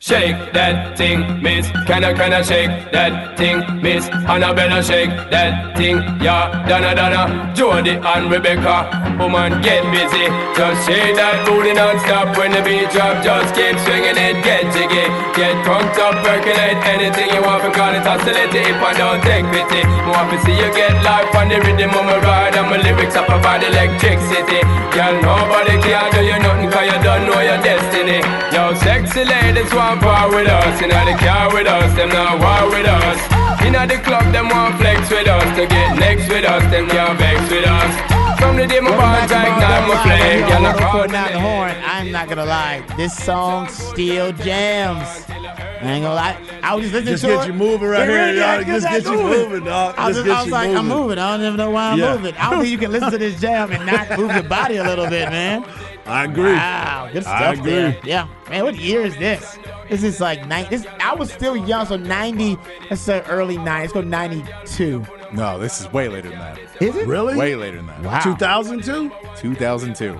Shake that thing, miss. Can I, can I shake that thing, miss? Annabella, shake that thing, yeah. Donna, Donna, Jody and Rebecca. Woman, get busy. Just shake that booty non-stop when the beat drop. Just keep swinging it, get jiggy. Get crunked up, percolate anything you want. Call it oscillating if I don't take pity. Want to see you get life on the rhythm of my ride. And my lyrics up about electricity. Girl, nobody can do you nothing cause you don't know your destiny. Yo, sexy ladies want part with us. Inna the car with us, them not war with us. Inna the club, them want flex with us. To get next with us, them can't vex with us. From the day my bond like now my flame. Girl, I call Recording out the horn. I'm not gonna lie. This song still jams. I ain't gonna lie. I was just listening Just to get you moving right It here, really dog. Just get you moving, dog. I was, Just just, I was you like, I'm moving. moving. I don't even know why I'm Yeah. moving. I don't think you can listen to this jam and not move your body a little bit, man. I agree. Wow, good I stuff agree. there. Yeah, man. What year is this? This is like nine. This I was still young, so ninety. Let's say early nine. Let's go ninety two. No, this is way later than that. Is it? Really? Way later than that. Wow. 2002? 2002. Yeah.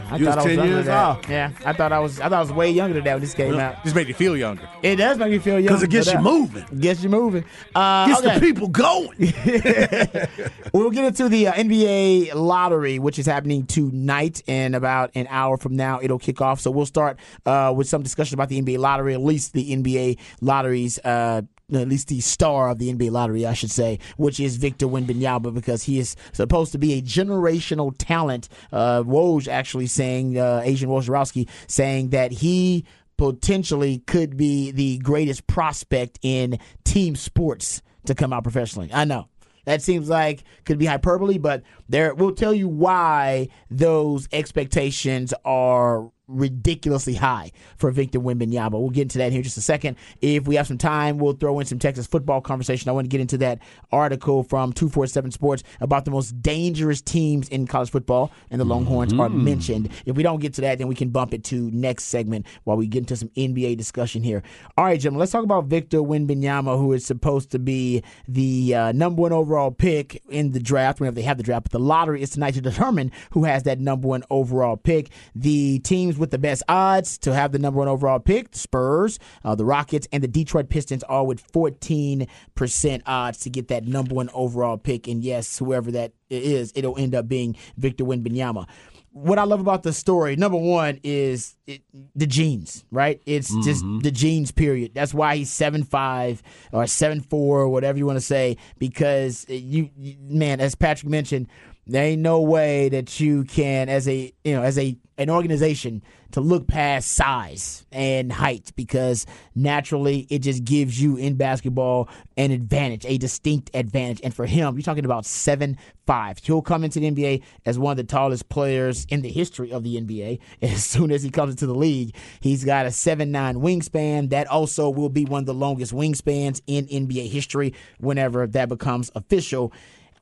Wow, I you thought was I was 10 years that. old. Yeah, I thought I was. I thought I was way younger than that when this came out. Just made you feel younger. It does make you feel younger Because it gets you doubt. moving. Gets you moving. Uh, Gets okay. the people going. We'll get into the uh, NBA lottery, which is happening tonight, and about an hour from now, it'll kick off. So we'll start uh, with some discussion about the NBA lottery, at least the NBA lottery's. Uh, at least the star of the NBA lottery, I should say, which is Victor Wembanyama, because he is supposed to be a generational talent. Uh, Woj actually saying, uh, Adrian Wojnarowski saying that he potentially could be the greatest prospect in team sports to come out professionally. I know. That seems like could be hyperbole, but there we'll tell you why those expectations are ridiculously high for Victor Wembanyama. We'll get into that here in just a second. If we have some time, we'll throw in some Texas football conversation. I want to get into that article from 247 Sports about the most dangerous teams in college football, and the Longhorns are mentioned. If we don't get to that, then we can bump it to next segment while we get into some NBA discussion here. All right, gentlemen, let's talk about Victor Wembanyama, who is supposed to be the uh, number one overall pick in the draft whenever they have the draft. But the lottery is tonight to determine who has that number one overall pick. The teams with the best odds to have the number one overall pick, the Spurs, uh, the Rockets, and the Detroit Pistons are with 14% odds to get that number one overall pick. And yes, whoever that is, it'll end up being Victor Wembanyama what I love about the story, number one, is it, the genes, right? It's just the genes, period. That's why he's seven five or seven four or whatever you want to say. Because you- man, as Patrick mentioned, there ain't no way that you can, as a you know, as a an organization, to look past size and height because naturally it just gives you in basketball an advantage, a distinct advantage. And for him, you're talking about seven five. He'll come into the NBA as one of the tallest players in the history of the NBA. As soon as he comes into the league, he's got a seven nine wingspan. That also will be one of the longest wingspans in NBA history whenever that becomes official.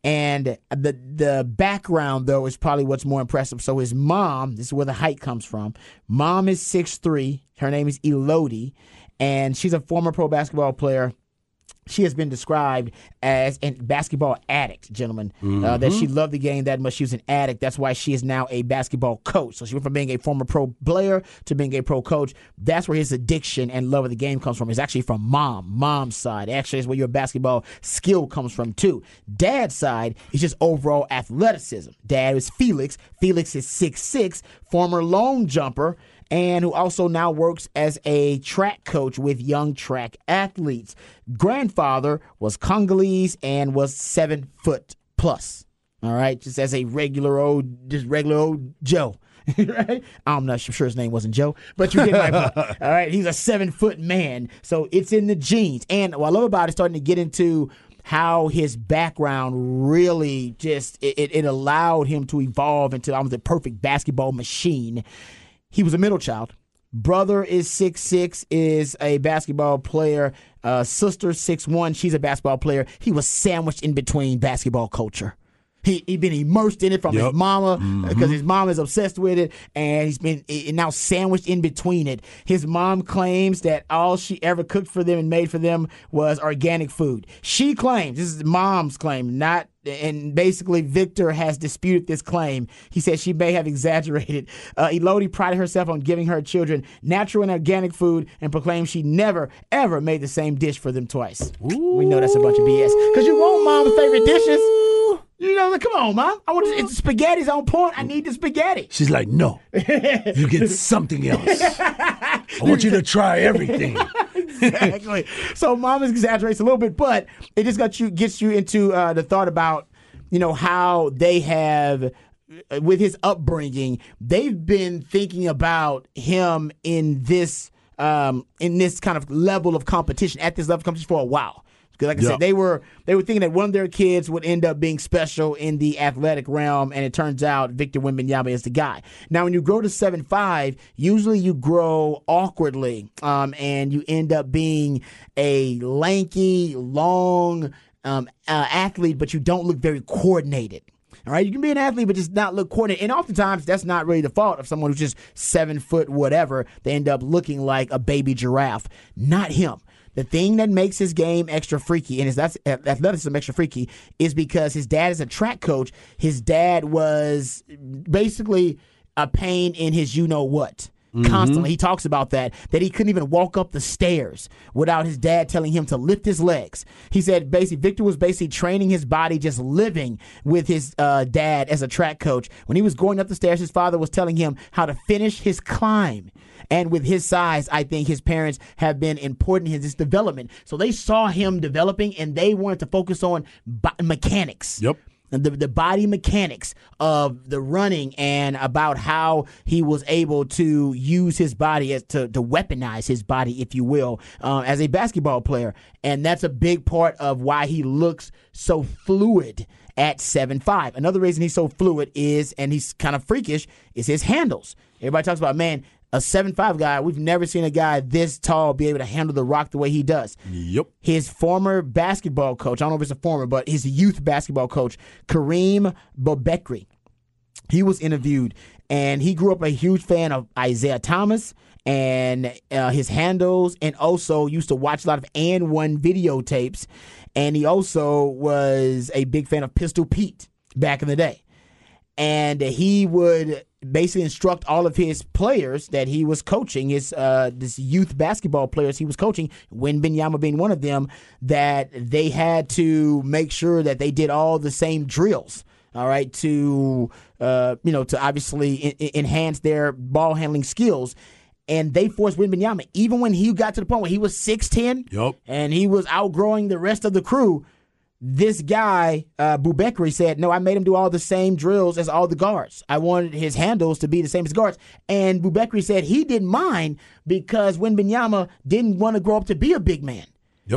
And the the background though is probably what's more impressive. So his mom, this is where the height comes from. Mom is six three. Her name is Elodie, and she's a former pro basketball player. She has been described as a basketball addict, gentlemen. Uh, that she loved the game that much. She was an addict. That's why she is now a basketball coach. So she went from being a former pro player to being a pro coach. That's where his addiction and love of the game comes from. It's actually from mom, mom's side. Actually, is where your basketball skill comes from too. Dad's side is just overall athleticism. Dad is Felix. Felix is six six, former long jumper and who also now works as a track coach with young track athletes. Grandfather was Congolese and was seven foot plus. All right, just as a regular old, just regular old Joe. right? I'm not sure his name wasn't Joe, but you get my point. All right, he's a seven foot man, so it's in the genes. And what I love about it, starting to get into how his background really just it, it, allowed him to evolve into almost the perfect basketball machine he was a middle child. Brother is six six, is a basketball player. Uh, sister six one, she's a basketball player. He was sandwiched in between basketball culture. He he been immersed in it from his Yep. mama because his mom is obsessed with it, and he's been now sandwiched in between it. His mom claims that all she ever cooked for them and made for them was organic food. She claims this is mom's claim, not. And basically, Victor has disputed this claim. He said she may have exaggerated. Uh, Elodie prided herself on giving her children natural and organic food and proclaimed she never, ever made the same dish for them twice. We know that's a bunch of BS. Because you want mom's favorite dishes. You know, like, come on, mom. I want to, it's spaghetti's on point. I need the spaghetti. She's like, no, you get something else. I want you to try everything. exactly. So mom exaggerates a little bit, but it just got you gets you into uh, the thought about you know how they have uh, with his upbringing, they've been thinking about him in this um, in this kind of level of competition at this level of competition for a while. Because like I Yeah. said, they were they were thinking that one of their kids would end up being special in the athletic realm, and it turns out Victor Wembanyama is the guy. Now, when you grow to seven five, usually you grow awkwardly, um, and you end up being a lanky, long um, uh, athlete, but you don't look very coordinated. All right, you can be an athlete, but just not look coordinated. And oftentimes, that's not really the fault of someone who's just seven foot, whatever. They end up looking like a baby giraffe. Not him. The thing that makes his game extra freaky and his ath- athleticism extra freaky is because his dad is a track coach. His dad was basically a pain in his you know what. Constantly, he talks about that that he couldn't even walk up the stairs without his dad telling him to lift his legs. He said basically Victor was basically training his body, just living with his uh, dad as a track coach. When he was going up the stairs, his father was telling him how to finish his climb. And with his size, I think his parents have been important in his development. So they saw him developing, and they wanted to focus on bo- mechanics Yep. The, the body mechanics of the running and about how he was able to use his body as to, to weaponize his body, if you will, uh, as a basketball player. And that's a big part of why he looks so fluid at seven five. Another reason he's so fluid is, and he's kind of freakish, is his handles. Everybody talks about, man, a seven five guy, we've never seen a guy this tall be able to handle the rock the way he does. Yep. his former basketball coach, I don't know if it's a former, but his youth basketball coach, Kareem Bobekri, he was interviewed and he grew up a huge fan of Isaiah Thomas and uh, his handles and also used to watch a lot of and one videotapes and he also was a big fan of Pistol Pete back in the day. And he would basically instruct all of his players that he was coaching, his uh, this youth basketball players he was coaching, Wembanyama being one of them, that they had to make sure that they did all the same drills. All right, to uh, you know, to obviously en- enhance their ball handling skills. And they forced Wembanyama, even when he got to the point where he was 6'10 Yup. and he was outgrowing the rest of the crew, this guy, uh, Bubekri, said, No, I made him do all the same drills as all the guards. I wanted his handles to be the same as guards. And Bubekri said he didn't mind because Wembanyama didn't want to grow up to be a big man.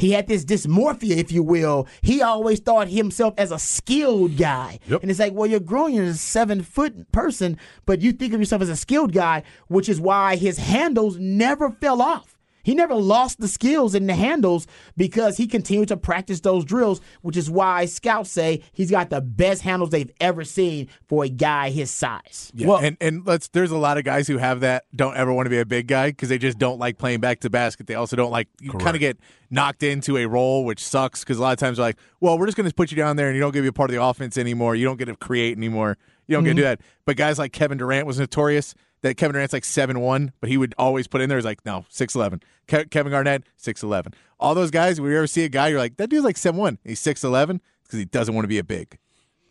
He had this dysmorphia, if you will. He always thought himself as a skilled guy. Yep. And it's like, well, you're growing as a seven foot person, but you think of yourself as a skilled guy, which is why his handles never fell off. He never lost the skills in the handles because he continued to practice those drills, which is why scouts say he's got the best handles they've ever seen for a guy his size. Yeah, and and let's. There's a lot of guys who have that don't ever want to be a big guy because they just don't like playing back to basket. They also don't like you kind of get knocked into a role, which sucks because a lot of times they're like, well, we're just going to put you down there and you don't get to be a part of the offense anymore. You don't get to create anymore. You don't get to do that. But guys like Kevin Durant was notorious that Kevin Durant's like seven one, but he would always put in there. He's like, no, six eleven. Ke- Kevin Garnett six eleven. All those guys, when you ever see a guy, you're like, that dude's like seven one. He's six eleven because he doesn't want to be a big.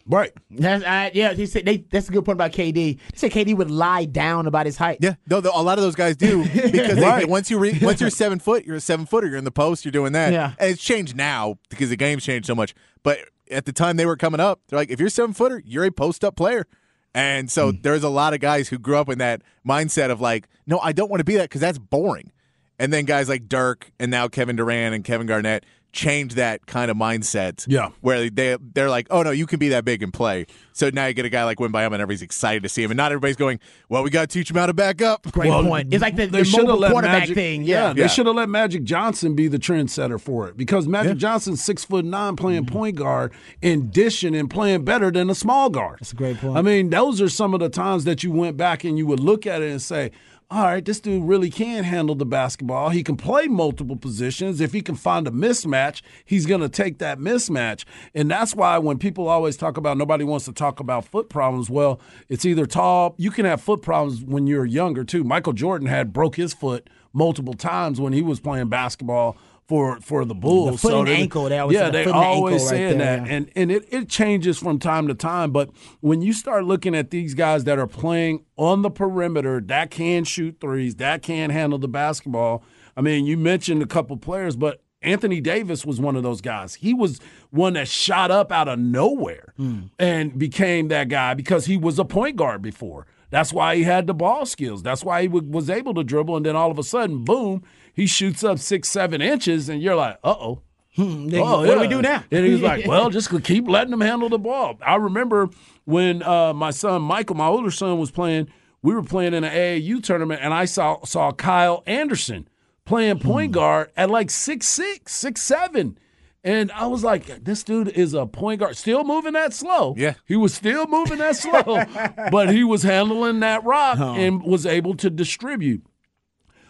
Right. That's, uh, yeah, he said they, that's a good point about KD. He said KD would lie down about his height. Yeah, no, the, a lot of those guys do because they, once you re, once you're seven foot, you're a seven footer. You're in the post. You're doing that. Yeah. and it's changed now because the game's changed so much. But at the time they were coming up, they're like, if you're seven footer, you're a post up player. And so hmm. there's a lot of guys who grew up in that mindset of like, no, I don't want to be that because that's boring. And then guys like Dirk and now Kevin Durant and Kevin Garnett change that kind of mindset. Yeah. where they they're like, oh no, you can be that big and play. So now you get a guy like Wembanyama, and everybody's excited to see him, and not everybody's going, well, we got to teach him how to back up. Great Well, point. It's like the, they the mobile quarterback Magic, thing. Yeah, Yeah. they Yeah. should have let Magic Johnson be the trendsetter for it because Magic Yeah. Johnson's six foot nine playing Mm-hmm. point guard and dishing and playing better than a small guard. That's a great point. I mean, those are some of the times that you went back and you would look at it and say. All right, this dude really can handle the basketball. He can play multiple positions. If he can find a mismatch, he's going to take that mismatch. And that's why when people always talk about nobody wants to talk about foot problems, well, it's either tall, you can have foot problems when you're younger too. Michael Jordan had broke his foot multiple times when he was playing basketball for for the Bulls. foot and they- ankle, they always yeah, the they foot and ankle always right saying there, that, and and it, it changes from time to time. But when you start looking at these guys that are playing on the perimeter, that can shoot threes, that can handle the basketball. I mean, you mentioned a couple players, but Anthony Davis was one of those guys. He was one that shot up out of nowhere Hmm. and became that guy because he was a point guard before. That's why he had the ball skills. That's why he w- was able to dribble. And then all of a sudden, boom, he shoots up six, seven inches, and you're like, uh oh. Oh, what do we do now? And he's like, well, just keep letting him handle the ball. I remember when uh, my son Michael, my older son, was playing. We were playing in an AAU tournament, and I saw saw Kyle Anderson playing point Hmm. guard at like six six, six seven. And I was like, this dude is a point guard, still moving that slow. Yeah. He was still moving that slow, but he was handling that rock and was able to distribute.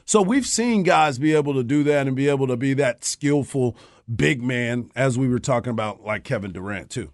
So we've seen guys be able to do that and be able to be that skillful big man, as we were talking about, like Kevin Durant too.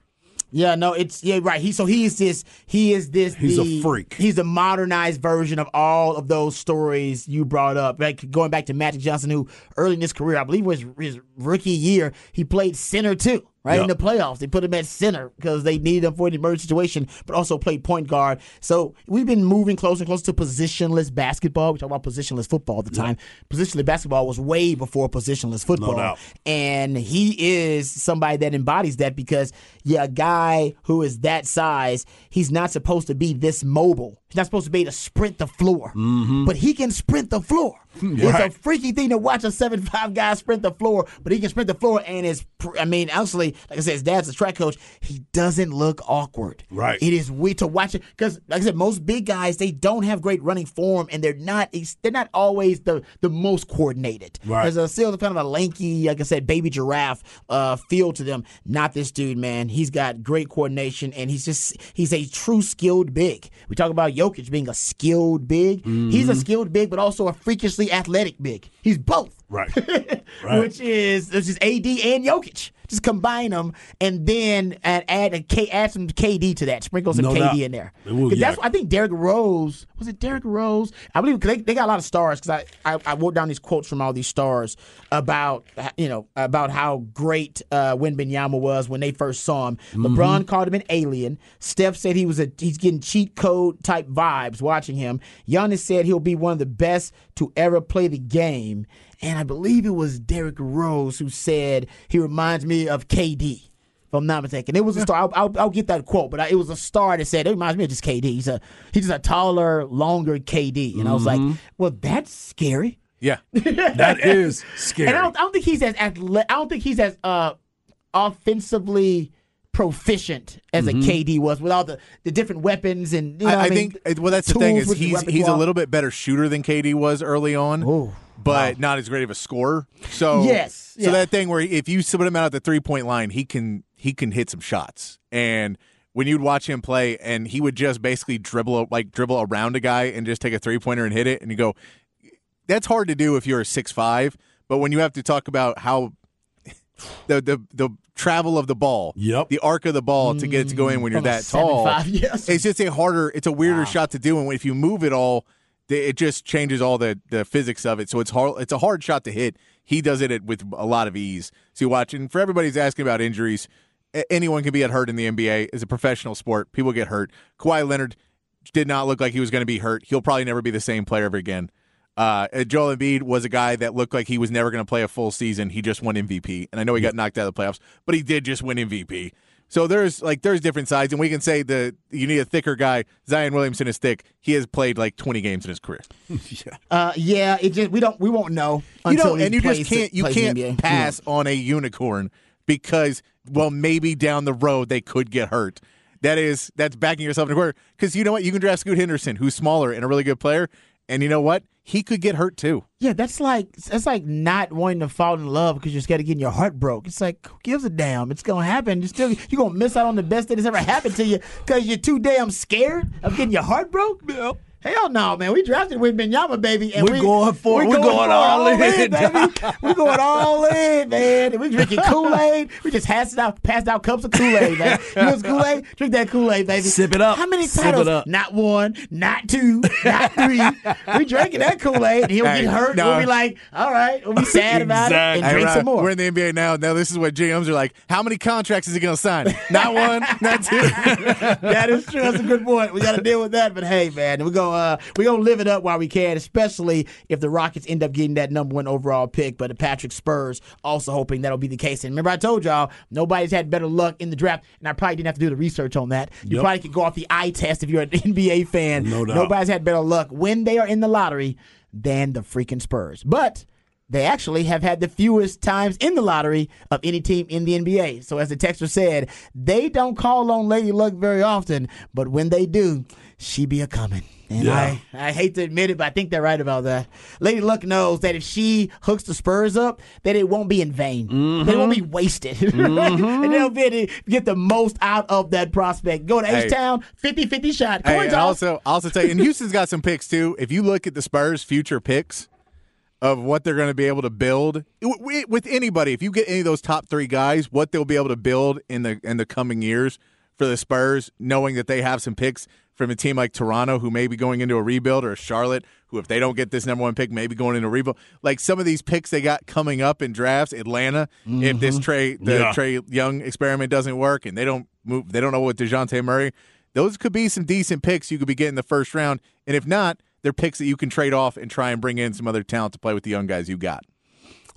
Yeah, no, it's yeah, right. He so he is this he is this He's a freak. He's a modernized version of all of those stories you brought up. Like going back to Magic Johnson, who early in his career, I believe was his rookie year, he played center too. Right in the playoffs, they put him at center because they needed him for an emergency situation, but also played point guard. So we've been moving closer and closer to positionless basketball. We talk about positionless football all the time. Positionless basketball was way before positionless football doubt. and he is somebody that embodies that because yeah, a guy who is that size, he's not supposed to be this mobile. He's not supposed to be able to sprint the floor, but he can sprint the floor. It's a freaky thing to watch a seven five guy sprint the floor, but he can sprint the floor and is. pr- I mean, honestly, like I said, his dad's a track coach. He doesn't look awkward. Right. It is weird to watch it because, like I said, most big guys they don't have great running form and they're not. They're not always the the most coordinated. Right. There's a still kind of a lanky, like I said, baby giraffe uh, feel to them. Not this dude, man. He's got great coordination and he's just he's a true skilled big. We talk about Jokic being a skilled big. He's a mm-hmm. skilled big, but also a freakishly athletic big. He's both. Right. Right. Which is which is AD and Jokic. Just combine them and then add add a K, add some KD to that. Sprinkle some No KD doubt. in there. Will, yeah. That's I think Derrick Rose was it Derrick Rose? I believe they, they got a lot of stars because I, I I wrote down these quotes from all these stars about you know about how great uh, Wembanyama was when they first saw him. Mm-hmm. LeBron called him an alien. Steph said he was a he's getting cheat code type vibes watching him. Giannis said he'll be one of the best to ever play the game. And I believe it was Derrick Rose who said he reminds me of KD. If I'm not mistaken, it was a star. I'll, I'll, I'll get that quote, but I, it was a star that said it reminds me of just KD. He's a he's just a taller, longer KD, and I was like, Mm-hmm. well, that's scary. Yeah. that is scary. And I don't, I don't think he's as athle- I don't think he's as uh, offensively proficient as a KD was with all the, the different weapons and you know, I, I mean, think well that's the thing is he's he's a little bit better shooter than KD was early on, but not as great of a scorer. So Yes, so yeah. that thing where if you put him out at the three point line, he can he can hit some shots. And when you'd watch him play, and he would just basically dribble like dribble around a guy and just take a three pointer and hit it, and you go, that's hard to do if you're a six five. But when you have to talk about how the the the travel of the ball, Yep. the arc of the ball to get it to go in when you're that tall, yes. it's just a harder, it's a weirder shot to do, and if you move it all, it just changes all the the physics of it. So it's hard, it's a hard shot to hit. He does it with a lot of ease. So you watch, and for everybody who's asking about injuries, anyone can be hurt in the NBA. It's a professional sport. People get hurt. Kawhi Leonard did not look like he was going to be hurt. He'll probably never be the same player ever again. Uh, Joel Embiid was a guy that looked like he was never going to play a full season. He just won MVP, and I know he got knocked out of the playoffs, but he did just win MVP. So there's like there's different sides, and we can say that you need a thicker guy. Zion Williamson is thick. He has played like 20 games in his career. Uh, yeah, it just we don't we won't know You until know, he and you plays, just can't you plays in the can't NBA. pass on a unicorn because well maybe down the road they could get hurt. That is that's backing yourself in a corner because you know what you can draft Scoot Henderson who's smaller and a really good player, and you know what he could get hurt too. Yeah, that's like that's like not wanting to fall in love because you're scared of getting your heart broke. It's like who gives a damn? It's gonna happen. You're still you're gonna miss out on the best that has ever happened to you because you're too damn scared of getting your heart broke. Hell no, man. We drafted Wembanyama, baby, and We're we, going for it. we We're going all in. baby. We're going all in, man. And we drinking Kool Aid. We just passed out, passed out cups of Kool Aid, man. You know Kool Aid? Drink that Kool Aid, baby. Sip it up. How many Sip titles? it up. Not one, not two, not three. we drinking that Kool Aid, and he'll Hey, get hurt. no. We'll be like, all right, we'll be sad about it and Exactly. Hey, drink Rod, some more. We're in the NBA now. Now this is what GMs are like. How many contracts is he going to sign? Not one, not two. that is true. That's a good point. We got to deal with that. But hey, man, we're gonna uh, we gonna live it up while we can, especially if the Rockets end up getting that number one overall pick. But the Patrick Spurs also hoping that'll be the case. And remember, I told y'all nobody's had better luck in the draft, and I probably didn't have to do the research on that. You Yep. probably could go off the eye test if you're an NBA fan. No doubt. Nobody's had better luck when they are in the lottery than the freaking Spurs. But they actually have had the fewest times in the lottery of any team in the NBA. So, as the texter said, they don't call on Lady Luck very often, but when they do, she be a coming. And Yeah. I, I hate to admit it, but I think they're right about that. Lady Luck knows that if she hooks the Spurs up, that it won't be in vain. Mm-hmm. It won't be wasted. and they'll be able to get the most out of that prospect. Go to Hey. H-Town, 50-50 shot. Hey, also, also tell you, and Houston's got some picks too. If you look at the Spurs' future picks of what they're going to be able to build with anybody, if you get any of those top three guys, what they'll be able to build in the in the coming years for the Spurs, knowing that they have some picks from a team like Toronto, who may be going into a rebuild, or Charlotte, who if they don't get this number one pick, maybe going into a rebuild. Like some of these picks they got coming up in drafts, Atlanta, if this mm-hmm. Trey the Yeah. Trae Young experiment doesn't work, and they don't move, they don't know what Dejounte Murray those could be some decent picks you could be getting the first round. And if not, they're picks that you can trade off and try and bring in some other talent to play with the young guys you got.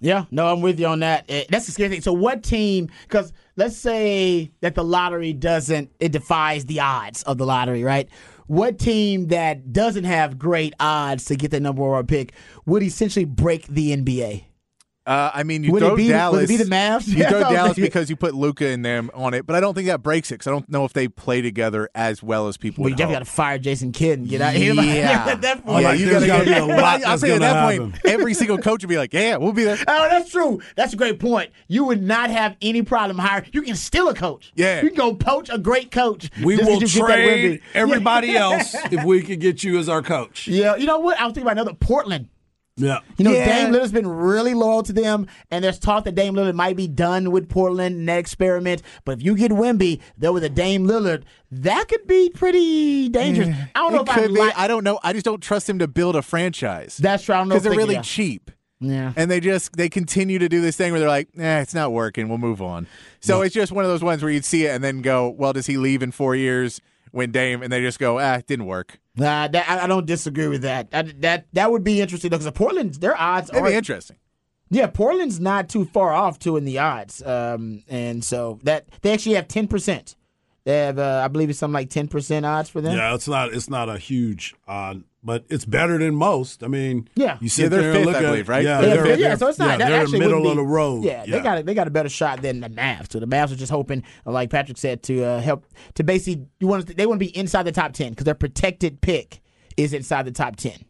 Yeah, no, I'm with you on that. Eh, That's the scary thing. So, what team? Because let's say that the lottery doesn't, it defies the odds of the lottery, right? What team that doesn't have great odds to get the number one pick would essentially break the NBA? Uh, I mean, you Would throw it be? Dallas. Would it be the Mavs? You Yeah, throw Dallas thinking- because you put Luka in them on it, but I don't think that breaks it because I don't know if they play together as well as people Well, you would definitely got to fire Jason Kidd and get out of here. Yeah. at that Oh, point. like, you gotta gotta get- be a lot I'll that's tell you at gonna that point, every single coach would be like, "Yeah, we'll be there." Oh, that's true. That's a great point. You would not have any problem hiring. You can steal a coach. Yeah. you can go poach a great coach. We just will 'cause you get that trade everybody else if we could get you as our coach. Yeah, you know what? I was thinking about another Portland. Yeah. You know, Yeah. Dame Lillard's been really loyal to them, and there's talk that Dame Lillard might be done with Portland in that experiment. But if you get Wemby, there with a Dame Lillard, that could be pretty dangerous. I don't know It if could I be. like. I don't know. I just don't trust him to build a franchise. That's true. I don't know because they're really yeah. cheap. Yeah. and they just they continue to do this thing where they're like, "Eh, it's not working. We'll move on." So it's just one of those ones where you'd see it and then go, "Well, does he leave in four years?" When Dame and they just go, "Ah, it didn't work." Nah, that, I, I don't disagree with that. That that, that would be interesting because Portland's their odds are interesting. Yeah, Portland's not too far off too in the odds, um, and so that they actually have ten percent. They have, uh, I believe, it's something like ten percent odds for them. Yeah, it's not it's not a huge odd, but it's better than most. I mean, Yeah. you sit Yeah, they're there and fifth, look I at believe, right? Yeah, Yeah, they're, they're- so it's not yeah, that they're actually middle wouldn't of the road. Yeah, they got a, they got a better shot than the Mavs. So the Mavs are just hoping, like Patrick said, to uh, help to basically you want to, they want to be inside the top ten because their protected pick is inside the top ten.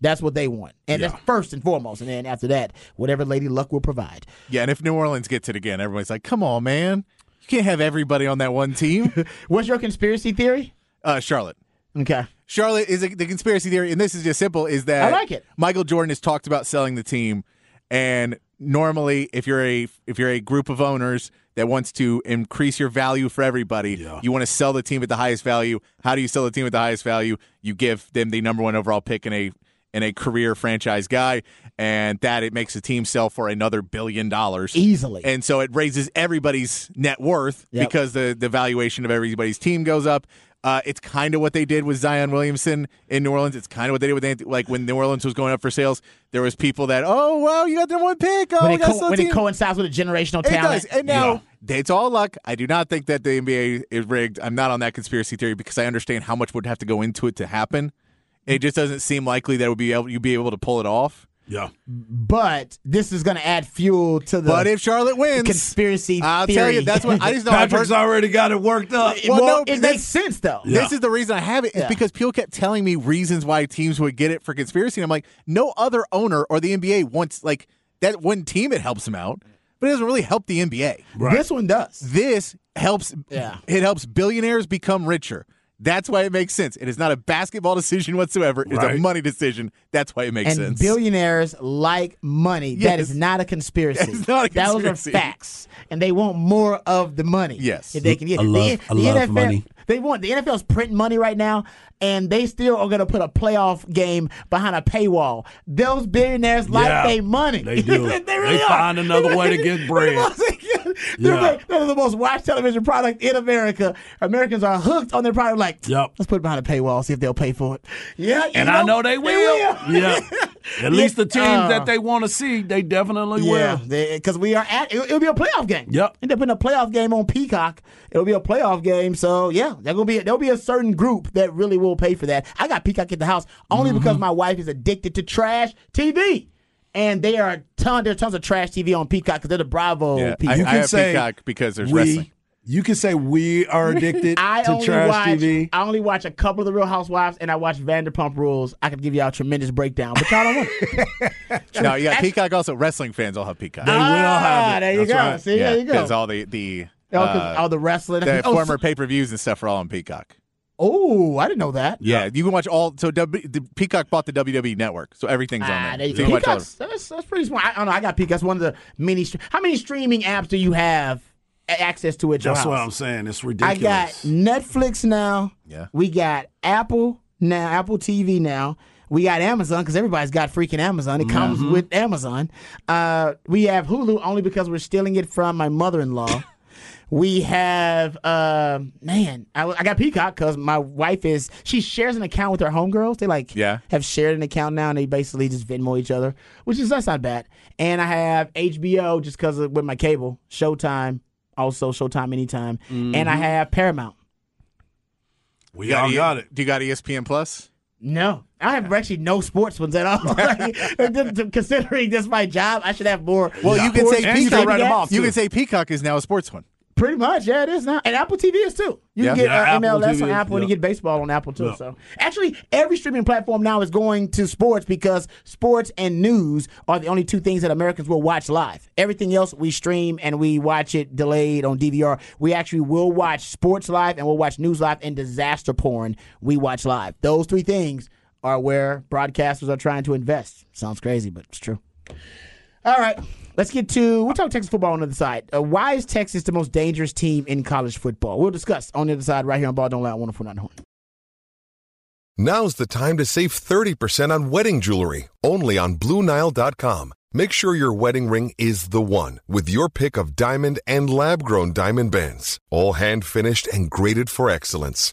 That's what they want, and Yeah. that's first and foremost. And then after that, whatever Lady Luck will provide. Yeah, and if New Orleans gets it again, everybody's like, "Come on, man! Can't have everybody on that one team." What's your conspiracy theory? uh, Charlotte. Okay. Charlotte is a, the conspiracy theory, and this is just simple: is that I like it. Michael Jordan has talked about selling the team, and normally, if you're a if you're a group of owners that wants to increase your value for everybody, Yeah. you want to sell the team at the highest value. How do you sell the team at the highest value? You give them the number one overall pick in a in a career franchise guy, and that it makes the team sell for another billion dollars Easily. and so it raises everybody's net worth Yep. because the the valuation of everybody's team goes up. Uh, it's kind of what they did with Zion Williamson in New Orleans. It's kind of what they did with Anthony, like when New Orleans was going up for sales. There was people that, oh wow, you got their one pick. Oh, when it, got co- when it coincides with a generational It talent. does. And now, Yeah. It's all luck. I do not think that the NBA is rigged. I'm not on that conspiracy theory because I understand how much would have to go into it to happen. It just doesn't seem likely that would be able you'd be able to pull it off. Yeah. But this is going to add fuel to the But if Charlotte wins, conspiracy I'll theory. tell you that's what I just know. I've Patrick's heard, already got it worked up. well, Well, no, it makes sense though. Yeah. This is the reason I have it. Is Yeah. because people kept telling me reasons why teams would get it for conspiracy. And I'm like, no other owner or the NBA wants like that one team. It helps them out, but it doesn't really help the NBA. This one does. This helps. Yeah. it helps billionaires become richer. That's why it makes sense. It is not a basketball decision whatsoever. It's Right. a money decision. That's why it makes And sense. billionaires like money. That Yes. is not a conspiracy. It's not a Those are facts, and they want more of the money. Yes. if they can get I love- I love money. They want the NFL's printing money right now, and they still are going to put a playoff game behind a paywall. Those billionaires like Yeah, their money. they do. they They really are. find another way to get bread. They're, Yeah. like- they're the most watched television product in America. Americans are hooked on their product. Like, Yep. let's put it behind a paywall, see if they'll pay for it. Yeah, And I know they will. Yeah. At least the teams Uh, that they want to see, they definitely Yeah, will. because we are at it, it'll be a playoff game. Yep. End up in a playoff game on Peacock. It'll be a playoff game, so yeah, they're gonna be there'll be a certain group that really will pay for that. I got Peacock at the house only Mm-hmm. because my wife is addicted to trash TV, and they are ton there's tons of trash TV on Peacock because they're the Bravo yeah, people. I, You I have say Peacock because there's we, wrestling. You can say we are addicted I to only trash watch TV. I only watch a couple of the Real Housewives, and I watch Vanderpump Rules. I could give y'all a tremendous breakdown, but y'all don't want it. no, you got Peacock. Also, wrestling fans all have Peacock. They will have Ah, it. there you That's go. right. See, yeah, there you go. because all the the Oh, 'cause uh, all the wrestling. the oh, former pay per views and stuff are all on Peacock. Oh, I didn't know that. Yeah, you can watch all. So w, the Peacock bought the WWE network, so everything's Ah, on there there. you So you can Peacock's, that's, that's pretty smart. I don't know. I got Peacock. That's one of the many. How many streaming apps do you have a- access to it. That's house? what I'm saying. It's ridiculous. I got Netflix now. Yeah. We got Apple now, Apple TV now. We got Amazon because everybody's got freaking Amazon. It comes Mm-hmm. with Amazon. Uh, we have Hulu only because we're stealing it from my mother-in-law. we have uh, man, I, I got Peacock because my wife is she shares an account with her homegirls. They like Yeah. have shared an account now and they basically just Venmo each other, which is that's not bad. And I have HBO just because of with my cable, Showtime, also Showtime anytime, and I Mm-hmm. have Paramount. we You all E- got it. Do you got ESPN Plus? No, I have actually no sports ones at all. Like, considering this my job, I should have more. Well, you can say And you can Peacock. write 'em off, You can say Peacock is now a sports one. Pretty much, yeah, it is now, and Apple TV is too. You Yeah. can get Yeah, uh, MLS on Apple, and you get baseball on Apple too. Yeah. So, actually, every streaming platform now is going to sports because sports and news are the only two things that Americans will watch live. Everything else we stream and we watch it delayed on DVR. We actually will watch sports live and we'll watch news live and disaster porn we watch live. Those three things are where broadcasters are trying to invest. Sounds crazy, but it's true. All right, let's get to we'll talk Texas football on the other side. Uh, why is Texas the most dangerous team in college football? We'll discuss on the other side right here on Ball Don't Lie on 104.9 The Horn. Now's the time to save 30% on wedding jewelry, only on BlueNile.com. Make sure your wedding ring is the one with your pick of diamond and lab grown diamond bands, all hand finished and graded for excellence.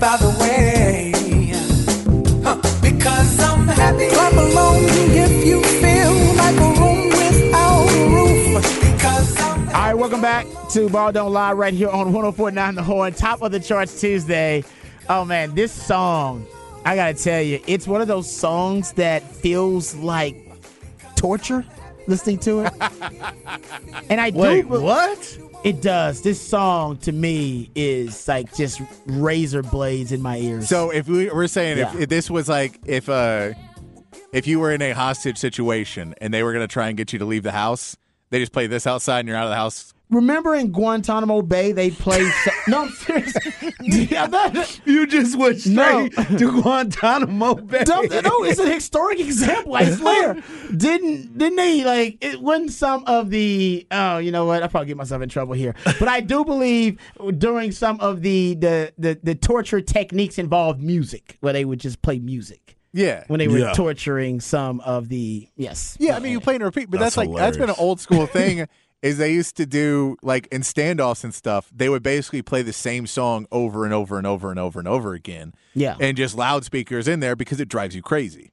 by the way. Huh, Because I'm happy. Clap along if you feel like a room without a roof. Because I'm All right, welcome back to Ball Don't Lie right here on 104.9 The Horn, top of the charts Tuesday. Oh man, this song, I gotta tell you, it's one of those songs that feels like torture listening to it. and I Wait, do. what? It does. This song to me is like just razor blades in my ears. So if we we're saying if, if this was like if uh if you were in a hostage situation and they were going to try and get you to leave the house, they just play this outside and you're out of the house. Remember in Guantanamo Bay they played. so- no, I'm yeah, that, You just went No. to Guantanamo Bay. no, no, it's an historic example. I swear. Didn't didn't they like it? When some of the oh, you know what? I probably get myself in trouble here, but I do believe during some of the the the, the torture techniques involved music, where they would just play music Yeah. when they were Yeah. torturing some of the yes. Yeah, I mean you play and repeat, but that's, That's like that's been an old school thing. is they used to do like in standoffs and stuff. They would basically play the same song over and over and over and over and over again. Yeah. and just loudspeakers in there because it drives you crazy.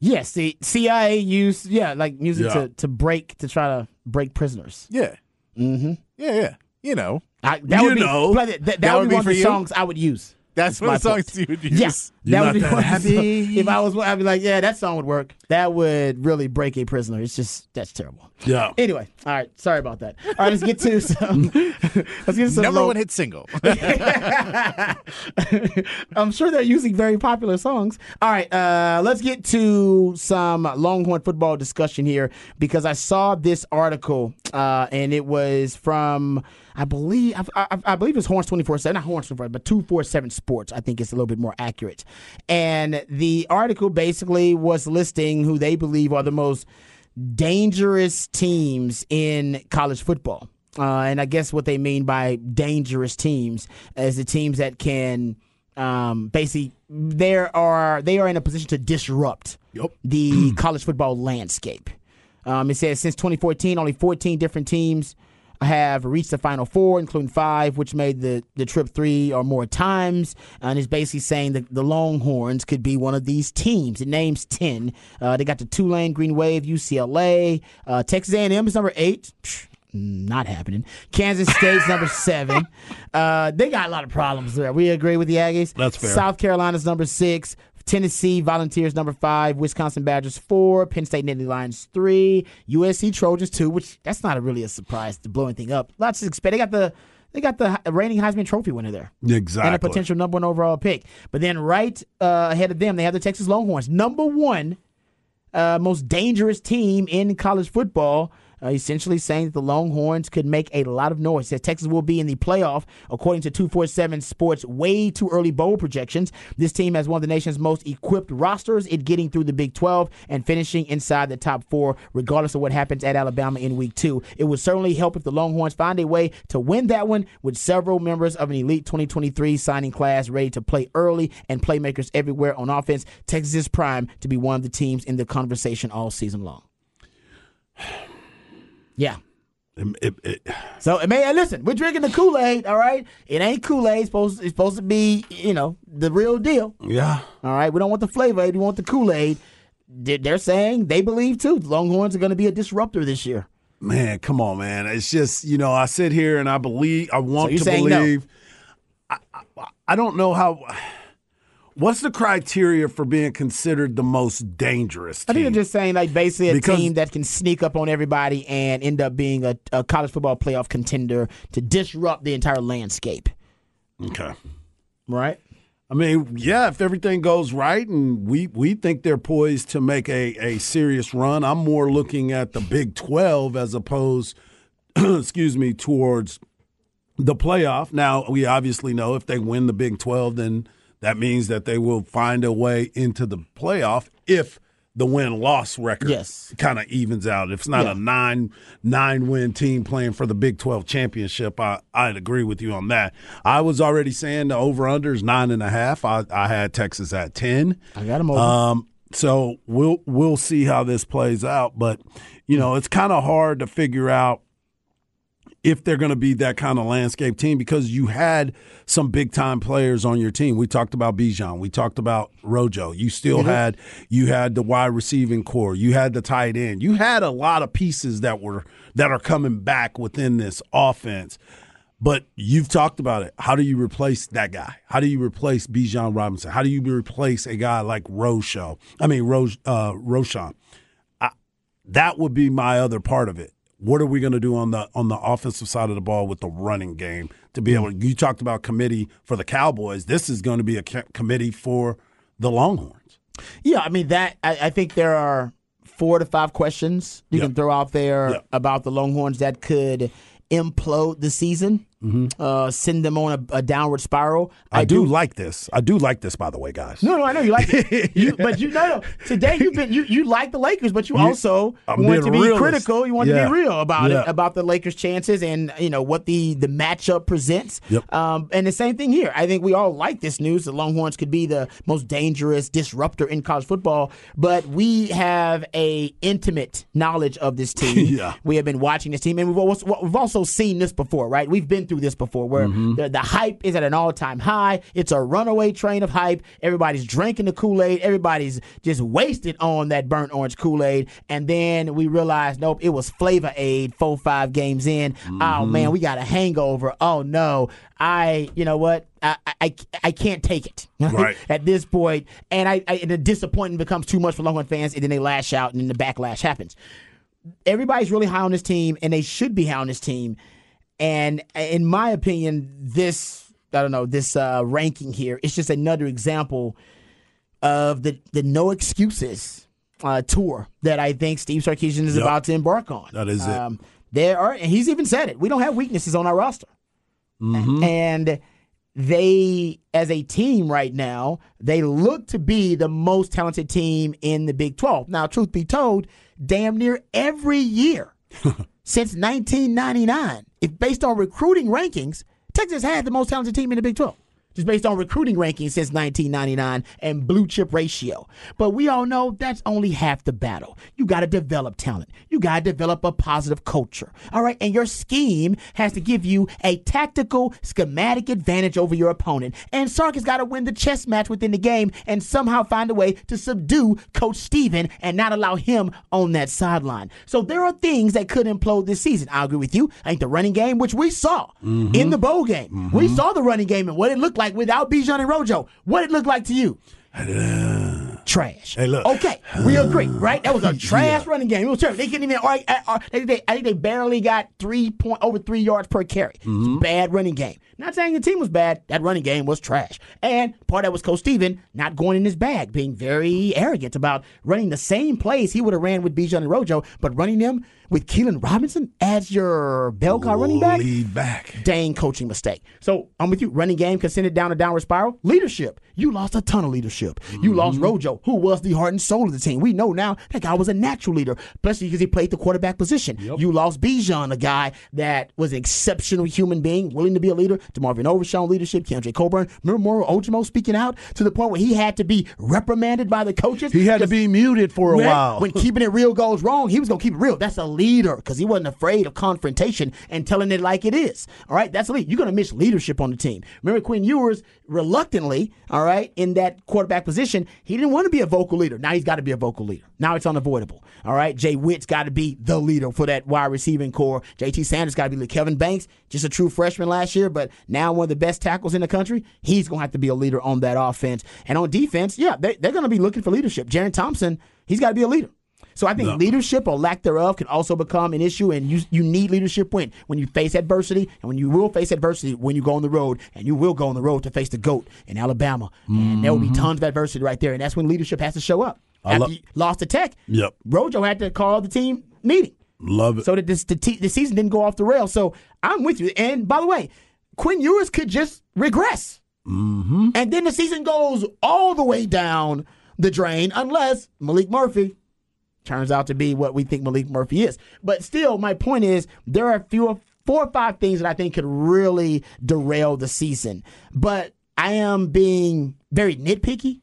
Yes, the CIA used yeah like music Yeah. to, to break to try to break prisoners. Yeah. Mm-hmm. Yeah, yeah. You know, I, that You would be, know. that, that, that That would would be be one of for the you? songs I would use. That's my what songs point. you would use. Yes, You that would be that one of the happy? If I was, I'd be like, yeah, that song would work. That would really break a prisoner. It's just that's terrible. Yeah. Anyway, all right, sorry about that. All right, let's get to some. let's get to some Number low- one hit single. I'm sure they're using very popular songs. All right, uh, let's get to some Longhorn football discussion here because I saw this article uh, and it was from I believe I, I, I believe it's Horns twenty four seven, not Horns twenty four, but two four seven Sports. I think it's a little bit more accurate. And the article basically was listing who they believe are the most dangerous teams in college football. Uh, and I guess what they mean by dangerous teams is the teams that can um, basically there are they are in a position to disrupt Yep. the college football landscape. Um, it says since 2014, only 14 different teams have reached the Final Four, including five, which made the, the trip three or more times. And it's basically saying that the Longhorns could be one of these teams. It names 10. Uh, they got the Tulane, Green Wave, UCLA, uh, Texas A&M is number eight. Psh, Not happening. Kansas State's number seven. Uh, they got a lot of problems there. We agree with the Aggies. That's fair. South Carolina's number six. Tennessee Volunteers number five, Wisconsin Badgers four, Penn State Nittany Lions three, USC Trojans two. Which that's not a, really a surprise to blow anything up. Lots of expect. They got the they got the reigning Heisman Trophy winner there Exactly. and a potential number one overall pick. But then right uh, ahead of them, they have the Texas Longhorns, number one uh, most dangerous team in college football. Uh, essentially saying that the Longhorns could make a lot of noise. Says Texas will be in the playoff, according to 247 Sports way too early bowl projections. This team has one of the nation's most equipped rosters, it getting through the Big 12 and finishing inside the top four, regardless of what happens at Alabama in week two. It would certainly help if the Longhorns find a way to win that one with several members of an elite 2023 signing class ready to play early and playmakers everywhere on offense. Texas is prime to be one of the teams in the conversation all season long. Yeah. It- it- it- So, man, hey, listen, we're drinking the Kool Aid, all right? It ain't Kool Aid. It's supposed, it's supposed to be, you know, the real deal, yeah. all right? We don't want the flavor aid. We want the Kool Aid. They're saying they believe, too, the Longhorns are going to be a disruptor this year. Man, come on, man. It's just, you know, I sit here and I believe, I want you're to saying no? believe. I, I, I don't know how. What's the criteria for being considered the most dangerous I team? think they're just saying, like, basically a Because- team that can sneak up on everybody and end up being a, a college football playoff contender to disrupt the entire landscape, okay. right? I mean, yeah, if everything goes right and we, we think they're poised to make a, a serious run, I'm more looking at the Big 12 as opposed, excuse me, towards the playoff. Now, we obviously know if they win the Big 12, then that means that they will find a way into the playoff if the win loss record Yes. kind of evens out. If it's not Yeah. a nine nine win team playing for the Big 12 championship, I, I'd agree with you on that. I was already saying the over under is nine and a half. I, I had Texas at 10. I got them over. Um, so we'll we'll see how this plays out, but you know it's kind of hard to figure out if they're going to be that kind of landscape team because you had some big time players on your team. We talked about Bijan, we talked about Rojo. You still had you had the wide receiving corps, you had the tight end, you had a lot of pieces that were that are coming back within this offense. But you've talked about it. How do you replace that guy? How do you replace Bijan Robinson? How do you replace a guy like Rojo? I mean, Ro, uh, Roschon. I, that would be my other part of it. What are we going to do on the on the offensive side of the ball with the running game to be hmm. able? to You talked about committee for the Cowboys. This is going to be a committee for the Longhorns. Yeah, I mean that. I, I think there are four to five questions you Yeah. can throw out there Yeah. about the Longhorns that could implode the season, uh, send them on a, a downward spiral. Mm-hmm. I, do, like this. I do like this, by the way, guys. No, no, I know you like it. You, but you know, today you've been you, you like the Lakers, but you also I'm want to be realist. critical. You want to be real about Yeah. it, about the Lakers' chances and you know what the the matchup presents. Yep. Um, and the same thing here. I think we all like this news. The Longhorns could be the most dangerous disruptor in college football, but we have a intimate knowledge of this team. Yeah. We have been watching this team, and we've also, we've also seen this before, right? We've been through this before, where Mm-hmm. the, the hype is at an all time high. It's a runaway train of hype. Everybody's drinking the Kool Aid. Everybody's just wasted on that burnt orange Kool Aid, and then we realize, nope, it was Flavor Aid. Four five games in, oh Mm-hmm. man, we got a hangover. Oh no, I, you know what? I, I, I can't take it Right. at this point. point, and I, I and the disappointment becomes too much for Longhorn fans, and then they lash out, and then the backlash happens everybody's really high on this team, and they should be high on this team. And in my opinion, this I don't know this uh, ranking here is just another example of the the no excuses uh, tour that I think Steve Sarkisian is Yep. about to embark on. That is it. Um, there are, and he's even said it. We don't have weaknesses on our roster, Mm-hmm. and they, as a team right now, they look to be the most talented team in the Big 12. Now, truth be told, damn near every year since 1999, if based on recruiting rankings, Texas had the most talented team in the Big 12. Just based on recruiting rankings since 1999 and blue chip ratio. But we all know that's only half the battle. You got to develop talent. You got to develop a positive culture. All right. And your scheme has to give you a tactical, schematic advantage over your opponent. And Sark has got to win the chess match within the game and somehow find a way to subdue Coach Steven and not allow him on that sideline. So there are things that could implode this season. I agree with you. I think the running game, which we saw in mm-hmm. the bowl game, we mm-hmm. saw the running game and what it looked like without Bijan and Rojo. What it looked like to you? Trash. Hey, look. Okay, we agree, right? That was a trash running game. It was terrible. They couldn't even. Or, or, uh, uh, they, they, I think they barely got three point over three yards per carry. It's a mm-hmm. bad running game. Not saying the team was bad. That running game was trash. And part of that was Coach Steven not going in his bag, being very arrogant about running the same plays he would have ran with Bijan and Rojo, but running them with Keilan Robinson as your bell cow running back Lead back. dang coaching mistake. So I'm with you. Running game can send it down a downward spiral. Leadership. You lost a ton of leadership. You lost mm-hmm. Rojo, who was the heart and soul of the team. We know now that guy was a natural leader, especially because he played the quarterback position. You lost Bijan, a guy that was an exceptional human being, willing to be a leader. DeMarvion Overshown leadership. Keondre Coburn. Remember Moro Ojomo speaking out to the point where he had to be reprimanded by the coaches. He had to be muted for a when, while. When keeping it real goes wrong, he was gonna keep it real. That's a leader because he wasn't afraid of confrontation and telling it like it is. All right, that's a lead. You're gonna miss leadership on the team. Remember Quinn Ewers reluctantly, all right, in that quarterback position, he didn't want to be a vocal leader. Now he's got to be a vocal leader. Now it's unavoidable. All right, Jay Witt's got to be the leader for that wide receiving corps. JT Sanders got to be the Kelvin Banks, just a true freshman last year, but now one of the best tackles in the country. He's gonna have to be a leader on that offense and on defense. Yeah, they, they're gonna be looking for leadership. Jerrin Thompson, he's got to be a leader. So I think leadership or lack thereof can also become an issue, and you you need leadership when when you face adversity, and when you will face adversity when you go on the road, and you will go on the road to face the goat in Alabama, and there will be mm-hmm. tons of adversity right there, and that's when leadership has to show up. I After lo- you lost to Tech, Yep. Rojo had to call the team meeting Love it. so that this the, te- the season didn't go off the rails. So I'm with you. And by the way, Quinn Ewers could just regress, mm-hmm. and then the season goes all the way down the drain unless Maalik Murphy turns out to be what we think Maalik Murphy is. But still, my point is there are a few four or five things that I think could really derail the season. But I am being very nitpicky.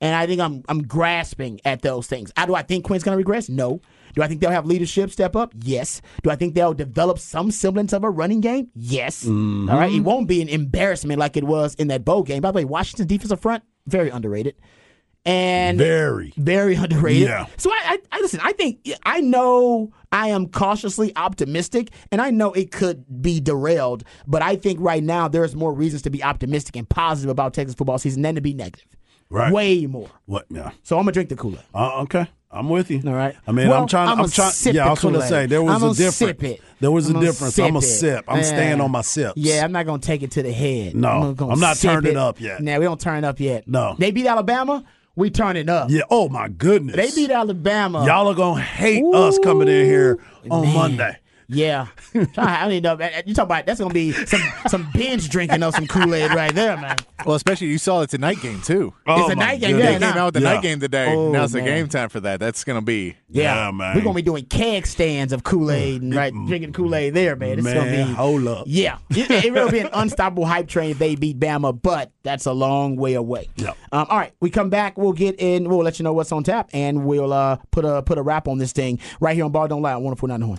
And I think I'm I'm grasping at those things. How do I think Quinn's going to regress? No. Do I think they'll have leadership step up? Yes. Do I think they'll develop some semblance of a running game? Yes. All right. It won't be an embarrassment like it was in that bowl game. By the way, Washington's defensive front very underrated, and Very. very underrated. Yeah. So I, I, I listen. I think I know I am cautiously optimistic, and I know it could be derailed. But I think right now there's more reasons to be optimistic and positive about Texas football season than to be negative. Right. Way more. What? Yeah. So I'm gonna drink the Kool Aid. Uh, okay. I'm with you. All right. I mean, Well, I'm trying. I'ma I'm trying. sip Yeah, I was going to say there was I'ma a difference. sip it. There was I'ma a difference. I'm a sip. I'm staying on my sips. Yeah, I'm not gonna take it to the head. No, I'm, gonna I'm not turning it up yet. Nah, we don't turn it up yet. No. they beat Alabama. We turn it up. Yeah. Oh my goodness. They beat Alabama. Y'all are gonna hate us coming in here on man. Monday. Yeah, I don't even know. You talk about that's gonna be some some binge drinking of some Kool Aid right there, man. Well, especially you saw it's a night game too. Oh, it's a night game. goodness. Yeah, they came nah. out with the Yeah. night game today. Oh, now it's the man. game time for that. That's gonna be. Yeah, Yeah, man. We're gonna be doing keg stands of Kool Aid and right drinking Kool Aid there, man. It's Man, gonna be hold up. Yeah, it, it will be an unstoppable hype train if they beat Bama, but that's a long way away. Yep. Um, all right, we come back. We'll get in. We'll let you know what's on tap, and we'll uh, put a put a wrap on this thing right here on Ball Don't Lie. on 104.9 The Horn.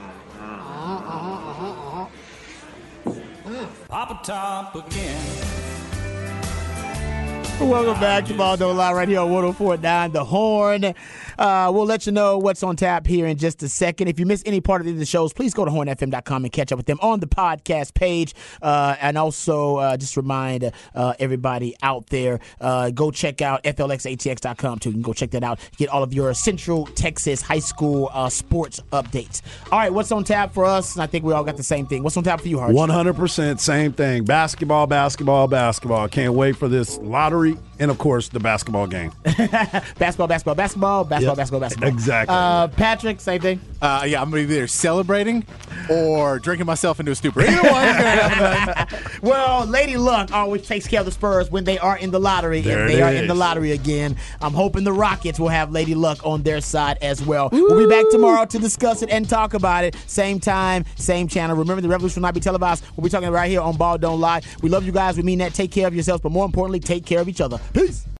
Papa Top again. Welcome back to Ball Don't Lie right here on 104.9 The Horn. Uh, we'll let you know what's on tap here in just a second. If you miss any part of the shows, please go to hornfm.com and catch up with them on the podcast page. Uh, and also, uh, just remind uh, everybody out there, uh, go check out flxatx.com too. You can go check that out. Get all of your Central Texas high school uh, sports updates. All right, what's on tap for us? I think we all got the same thing. What's on tap for you, hundred percent, same thing. Basketball, basketball, basketball. Can't wait for this lottery and of course the basketball game. Basketball, basketball, basketball, basketball, Yep. basketball, basketball. Exactly. Uh, Patrick, same thing. Uh, yeah, I'm gonna be either celebrating or drinking myself into a stupor. Either one is gonna happen. Well, Lady Luck always takes care of the Spurs when they are in the lottery. There and it they are in the lottery again. I'm hoping the Rockets will have Lady Luck on their side as well. We'll be back tomorrow to discuss it and talk about it. Same time, same channel. Remember, the revolution will not be televised. We'll be talking right here on Ball Don't Lie. We love you guys. We mean that. Take care of yourselves, but more importantly, take care of each other. Peace.